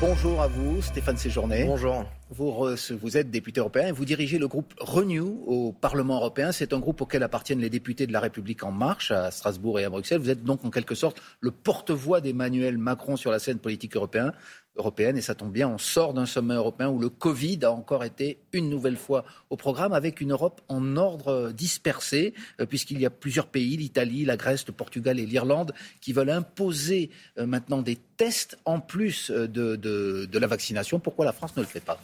Bonjour à vous, Stéphane Séjourné. Bonjour. Vous, vous, êtes député européen et vous dirigez le groupe Renew au Parlement européen. C'est un groupe auquel appartiennent les députés de la République en marche à Strasbourg et à Bruxelles. Vous êtes donc en quelque sorte le porte-voix d'Emmanuel Macron sur la scène politique européenne. Et ça tombe bien, on sort d'un sommet européen où le Covid a encore été une nouvelle fois au programme avec une Europe en ordre dispersé, euh, puisqu'il y a plusieurs pays, l'Italie, la Grèce, le Portugal et l'Irlande, qui veulent imposer euh, maintenant des tests en plus euh, de la vaccination. Pourquoi la France ne le fait pas?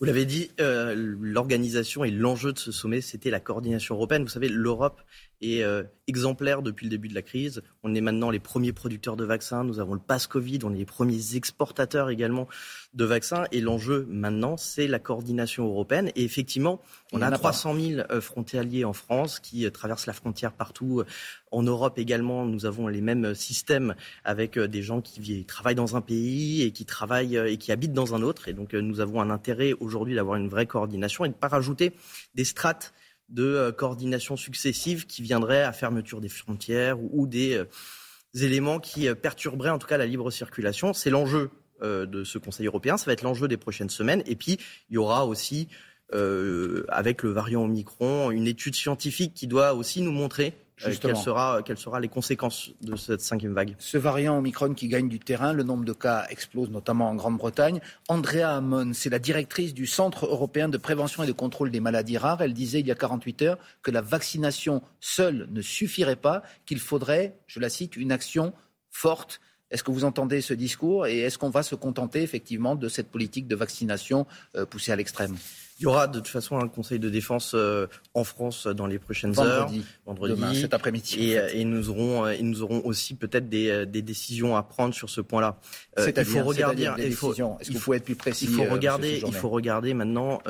Vous l'avez dit, l'organisation et l'enjeu de ce sommet, c'était la coordination européenne. Vous savez, l'Europe est euh, exemplaire depuis le début de la crise. On est maintenant les premiers producteurs de vaccins, nous avons le pass Covid, on est les premiers exportateurs également de vaccins. Et l'enjeu maintenant, c'est la coordination européenne. Et effectivement, on a 300 000 euh, frontaliers en France qui euh, traversent la frontière partout. En Europe également, nous avons les mêmes systèmes avec des gens qui travaillent dans un pays et qui travaillent et qui habitent dans un autre. Et donc, nous avons un intérêt aujourd'hui d'avoir une vraie coordination et de ne pas rajouter des strates de euh, coordination successive qui viendraient à fermeture des frontières ou, des euh, éléments qui euh, perturberaient en tout cas la libre circulation. C'est l'enjeu de ce Conseil européen, ça va être l'enjeu des prochaines semaines. Et puis, il y aura aussi, avec le variant Omicron, une étude scientifique qui doit aussi nous montrer euh, quelles, sera, quelles seront les conséquences de cette cinquième vague? Ce variant Omicron qui gagne du terrain, le nombre de cas explose notamment en Grande-Bretagne. Andrea Hamon, c'est la directrice du Centre européen de prévention et de contrôle des maladies rares. Elle disait il y a 48 heures que la vaccination seule ne suffirait pas, qu'il faudrait, je la cite, une action forte. Est-ce que vous entendez ce discours et est-ce qu'on va se contenter effectivement de cette politique de vaccination euh, poussée à l'extrême? Il y aura de toute façon un conseil de défense euh, en France dans les prochaines heures, vendredi, cet après-midi. Et, nous aurons, et nous aurons aussi peut-être des, euh, des, décisions à prendre sur ce point-là. Euh, il faut regarder. Il faut, qu'il faut être plus précis Il faut regarder. Il faut regarder maintenant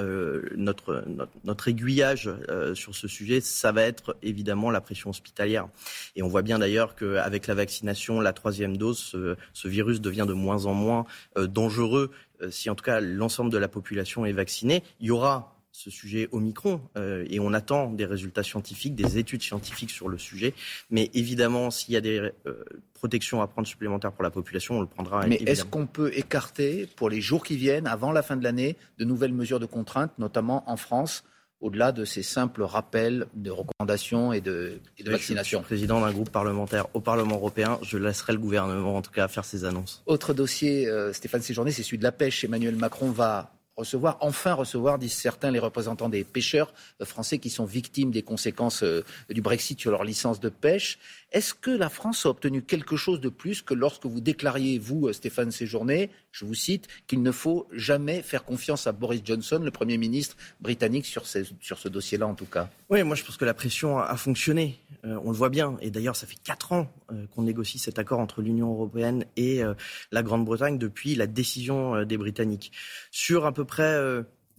notre, notre, notre aiguillage sur ce sujet. Ça va être évidemment la pression hospitalière. Et on voit bien d'ailleurs qu'avec la vaccination, la troisième dose, ce, ce virus devient de moins en moins dangereux euh, si en tout cas l'ensemble de la population est vaccinée, il y aura ce sujet Omicron euh, et on attend des résultats scientifiques, des études scientifiques sur le sujet. Mais évidemment, s'il y a des euh, protections à prendre supplémentaires pour la population, on le prendra. Mais est-ce qu'on peut écarter pour les jours qui viennent, avant la fin de l'année, de nouvelles mesures de contrainte, notamment en France au-delà de ces simples rappels de recommandations et de, vaccination. président d'un groupe parlementaire au Parlement européen. Je laisserai le gouvernement, en tout cas, faire ses annonces. Autre dossier, euh, Stéphane Séjourné, c'est celui de la pêche. Emmanuel Macron va recevoir, enfin recevoir, disent certains, les représentants des pêcheurs euh, français qui sont victimes des conséquences euh, du Brexit sur leur licence de pêche. Est-ce que la France a obtenu quelque chose de plus que lorsque vous déclariez, vous, euh, Stéphane Séjourné, je vous cite, qu'il ne faut jamais faire confiance à Boris Johnson, le Premier ministre britannique, sur ce, dossier-là en tout cas? Oui, moi je pense que la pression a, fonctionné. on le voit bien. Et d'ailleurs, ça fait quatre ans qu'on négocie cet accord entre l'Union européenne et la Grande-Bretagne depuis la décision des Britanniques. Sur à peu près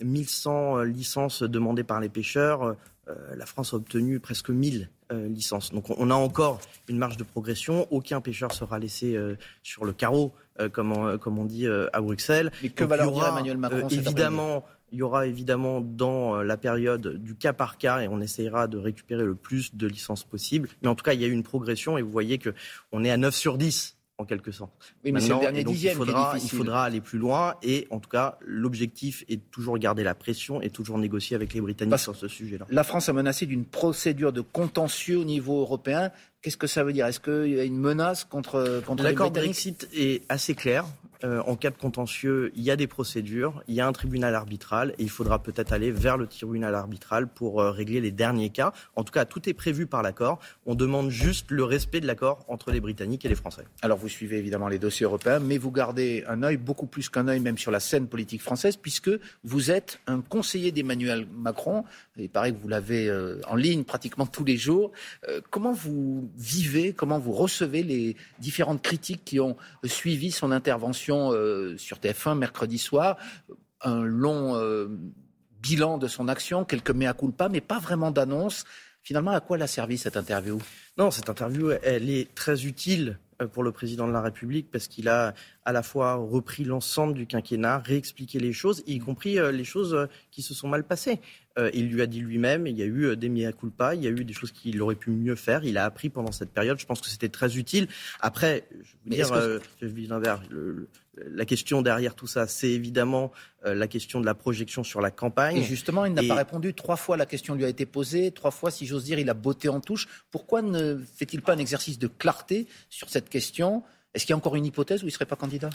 1100 licences demandées par les pêcheurs, la France a obtenu presque 1000 euh, licence. Donc on a encore une marge de progression. Aucun pêcheur sera laissé euh, sur le carreau, euh, comme, on, comme on dit à Bruxelles. Mais que va leur dire Emmanuel Macron Évidemment, il y aura évidemment dans la période du cas par cas et on essayera de récupérer le plus de licences possible. Mais en tout cas, il y a eu une progression et vous voyez qu'on est à 9 sur 10 en quelque sorte. Oui, mais c'est le dernier dixième il faudra, il faudra aller plus loin et en tout cas, l'objectif est de toujours garder la pression et toujours négocier avec les Britanniques sur ce sujet-là. La France a menacé d'une procédure de contentieux au niveau européen. Qu'est-ce que ça veut dire? Est-ce qu'il y a une menace contre, contre les Britanniques? L'accord Brexit est assez clair. Euh, en cas de contentieux, il y a des procédures, il y a un tribunal arbitral et il faudra peut-être aller vers le tribunal arbitral pour euh, régler les derniers cas. En tout cas, tout est prévu par l'accord. On demande juste le respect de l'accord entre les Britanniques et les Français. Alors vous suivez évidemment les dossiers européens, mais vous gardez un œil, beaucoup plus qu'un œil même sur la scène politique française, puisque vous êtes un conseiller d'Emmanuel Macron. Il paraît que vous l'avez euh, en ligne pratiquement tous les jours. comment vous vivez, comment vous recevez les différentes critiques qui ont suivi son intervention euh, sur TF1 mercredi soir, un long euh, bilan de son action, quelques mea culpa, mais pas vraiment d'annonce. Finalement, à quoi l'a servi cette interview? Non, cette interview, elle est très utile euh, pour le président de la République parce qu'il a à la fois repris l'ensemble du quinquennat, réexpliqué les choses, y compris les choses qui se sont mal passées. il lui a dit lui-même, il y a eu des mea culpa, il y a eu des choses qu'il aurait pu mieux faire. Il a appris pendant cette période. Je pense que c'était très utile. Après, je veux dire, le, la question derrière tout ça, c'est évidemment euh, la question de la projection sur la campagne. Et justement, il n'a pas répondu. Trois fois, la question lui a été posée. Trois fois, si j'ose dire, il a botté en touche. Pourquoi ne fait-il pas un exercice de clarté sur cette question Est-ce qu'il y a encore une hypothèse où il ne serait pas candidat?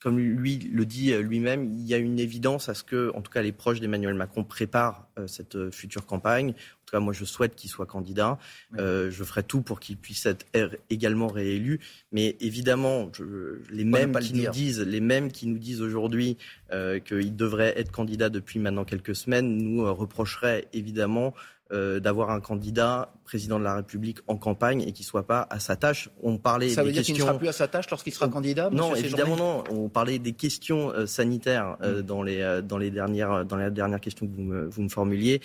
Comme lui le dit euh, lui-même, il y a une évidence à ce que, en tout cas, les proches d'Emmanuel Macron préparent euh, cette euh, future campagne. En tout cas, moi, je souhaite qu'il soit candidat. je ferai tout pour qu'il puisse être également réélu. Mais évidemment, les, mêmes qui nous disent, les mêmes qui nous disent aujourd'hui qu'il devrait être candidat depuis maintenant quelques semaines nous reprocheraient évidemment euh, d'avoir un candidat président de la République en campagne et qui soit pas à sa tâche. On parlait Ça veut dire qu'il ne sera plus à sa tâche lorsqu'il sera candidat Non, évidemment non. On parlait des questions euh, sanitaires euh, mm. dans les dans les dernières dans les dernières questions que vous me, vous me formuliez.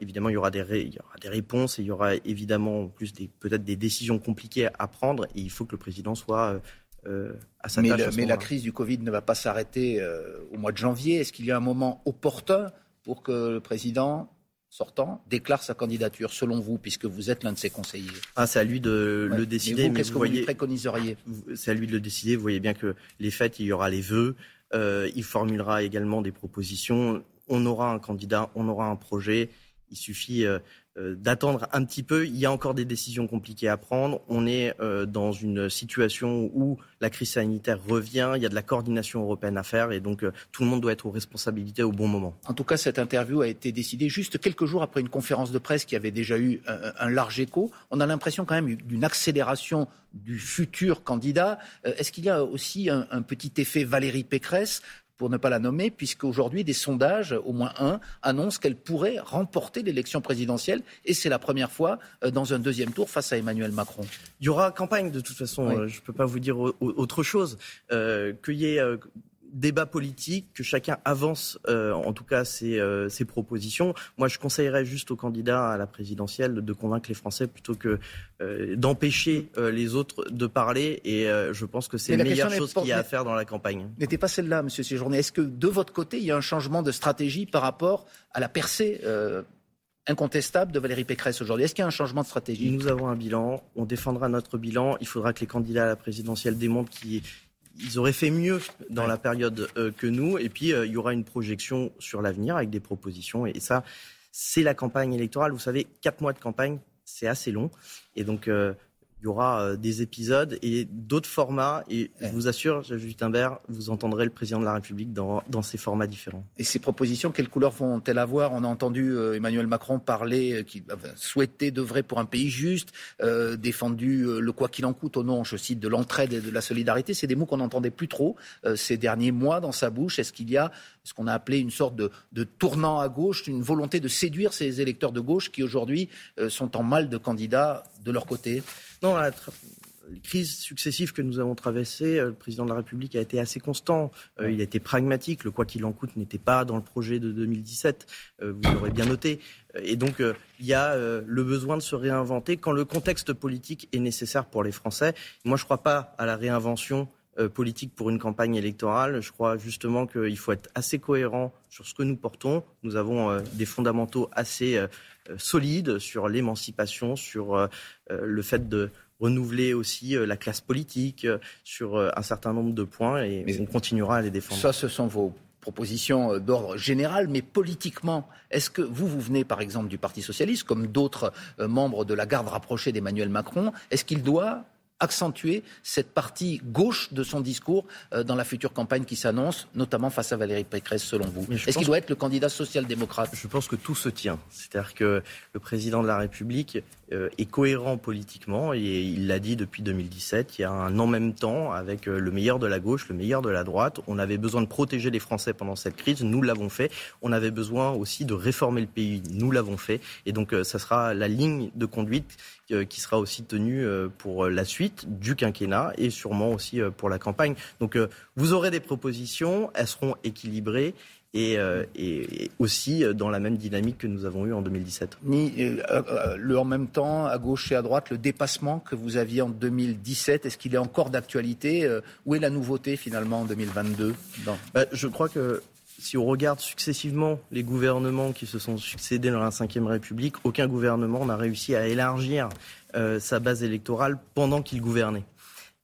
évidemment, il y aura des il y aura des réponses et il y aura évidemment plus des peut-être des décisions compliquées à prendre et il faut que le président soit à sa mais tâche. mais la crise du Covid ne va pas s'arrêter au mois de janvier. Est-ce qu'il y a un moment opportun pour que le président sortant déclare sa candidature, selon vous, puisque vous êtes l'un de ses conseillers ah, C'est à lui de le décider. qu'est-ce que vous lui préconiseriez C'est à lui de le décider. Vous voyez bien que les fêtes, il y aura les vœux. Euh, il formulera également des propositions. On aura un candidat, on aura un projet. Il suffit euh, d'attendre un petit peu. Il y a encore des décisions compliquées à prendre. On est euh, dans une situation où la crise sanitaire revient. Il y a de la coordination européenne à faire et donc euh, tout le monde doit être aux responsabilités au bon moment. En tout cas, cette interview a été décidée juste quelques jours après une conférence de presse qui avait déjà eu un, large écho. On a l'impression quand même d'une accélération du futur candidat. Est-ce qu'il y a aussi un petit effet Valérie Pécresse? Pour ne pas la nommer, puisqu'aujourd'hui, des sondages, au moins un, annoncent qu'elle pourrait remporter l'élection présidentielle, et c'est la première fois euh, dans un deuxième tour face à Emmanuel Macron. Il y aura campagne, de toute façon, euh, je ne peux pas vous dire autre chose. Euh, qu'il y ait débat politique, que chacun avance euh, en tout cas ses, euh, ses, propositions. Moi, je conseillerais juste aux candidats à la présidentielle de convaincre les Français plutôt que euh, d'empêcher les autres de parler. Et je pense que c'est la meilleure chose qu'il y a à faire dans la campagne. N'était pas celle-là, Monsieur Séjourné. Est-ce que de votre côté, il y a un changement de stratégie par rapport à la percée incontestable de Valérie Pécresse aujourd'hui? Est-ce qu'il y a un changement de stratégie? Nous avons un bilan, on défendra notre bilan. Il faudra que les candidats à la présidentielle démontrent qu'ils ils auraient fait mieux dans la période euh, que nous. Et puis, euh, il y aura une projection sur l'avenir avec des propositions. Et ça, c'est la campagne électorale. Vous savez, quatre mois de campagne, c'est assez long. Et donc, euh, il y aura euh, des épisodes et d'autres formats. Et je vous assure, Justin Bert, vous entendrez le président de la République dans, dans ces formats différents. Et ces propositions, quelle couleur vont-elles avoir? On a entendu euh, Emmanuel Macron parler euh, qu'il souhaitait d'œuvrer pour un pays juste, défendu le quoi qu'il en coûte au nom, je cite, de l'entraide et de la solidarité. C'est des mots qu'on n'entendait plus trop ces derniers mois dans sa bouche. Est-ce qu'il y a ce qu'on a appelé une sorte de, de, tournant à gauche, une volonté de séduire ces électeurs de gauche qui aujourd'hui sont en mal de candidats de leur côté non, les crises successives que nous avons traversées, euh, le président de la République a été assez constant. Euh, il a été pragmatique. Le quoi qu'il en coûte n'était pas dans le projet de 2017. Euh, vous l'aurez bien noté. Et donc, il y a le besoin de se réinventer quand le contexte politique est nécessaire pour les Français. Moi, je ne crois pas à la réinvention politique pour une campagne électorale. Je crois justement qu'il faut être assez cohérent sur ce que nous portons. Nous avons des fondamentaux assez solides sur l'émancipation, sur le fait de renouveler aussi euh, la classe politique euh, sur euh, un certain nombre de points et on continuera à les défendre. Ça, ce sont vos propositions d'ordre général, mais politiquement, est-ce que vous, vous venez par exemple du Parti socialiste, comme d'autres membres de la garde rapprochée d'Emmanuel Macron, est-ce qu'il doit accentuer cette partie gauche de son discours euh, dans la future campagne qui s'annonce, notamment face à Valérie Pécresse, selon vous Est-ce qu'il doit être le candidat social-démocrate? Je pense que tout se tient. C'est-à-dire que le président de la République est cohérent politiquement et il l'a dit depuis 2017. Il y a un en même temps avec euh, le meilleur de la gauche, le meilleur de la droite. On avait besoin de protéger les Français pendant cette crise. Nous l'avons fait. On avait besoin aussi de réformer le pays. Nous l'avons fait. Et donc, ça sera la ligne de conduite euh, qui sera aussi tenu euh, pour la suite du quinquennat et sûrement aussi euh, pour la campagne. Donc vous aurez des propositions, elles seront équilibrées. Et, et, aussi dans la même dynamique que nous avons eue en 2017. Ni le en même temps, à gauche et à droite, le dépassement que vous aviez en 2017, est-ce qu'il est encore d'actualité Où est la nouveauté finalement en 2022 bah, Je crois que si on regarde successivement les gouvernements qui se sont succédés dans la Ve République, aucun gouvernement n'a réussi à élargir euh, sa base électorale pendant qu'il gouvernait.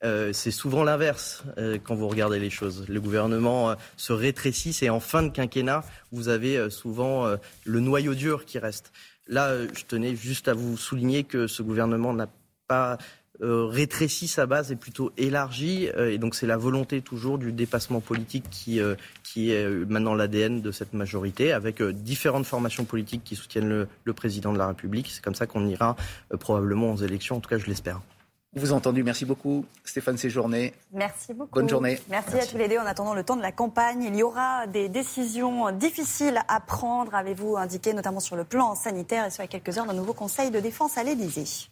Euh, c'est souvent l'inverse euh, quand vous regardez les choses. Le gouvernement se rétrécit et en fin de quinquennat, vous avez souvent le noyau dur qui reste. Là, je tenais juste à vous souligner que ce gouvernement n'a pas euh, rétrécit sa base et plutôt élargi. Euh, et donc c'est la volonté toujours du dépassement politique qui, euh, qui est maintenant l'ADN de cette majorité, avec différentes formations politiques qui soutiennent le, le président de la République. C'est comme ça qu'on ira probablement aux élections, en tout cas je l'espère. Vous entendu, merci beaucoup Stéphane Séjourné. Merci beaucoup. Bonne journée. Merci, à tous les deux. En attendant le temps de la campagne, il y aura des décisions difficiles à prendre, avez-vous indiqué, notamment sur le plan sanitaire, et ce à quelques heures d'un nouveau conseil de défense à l'Élysée.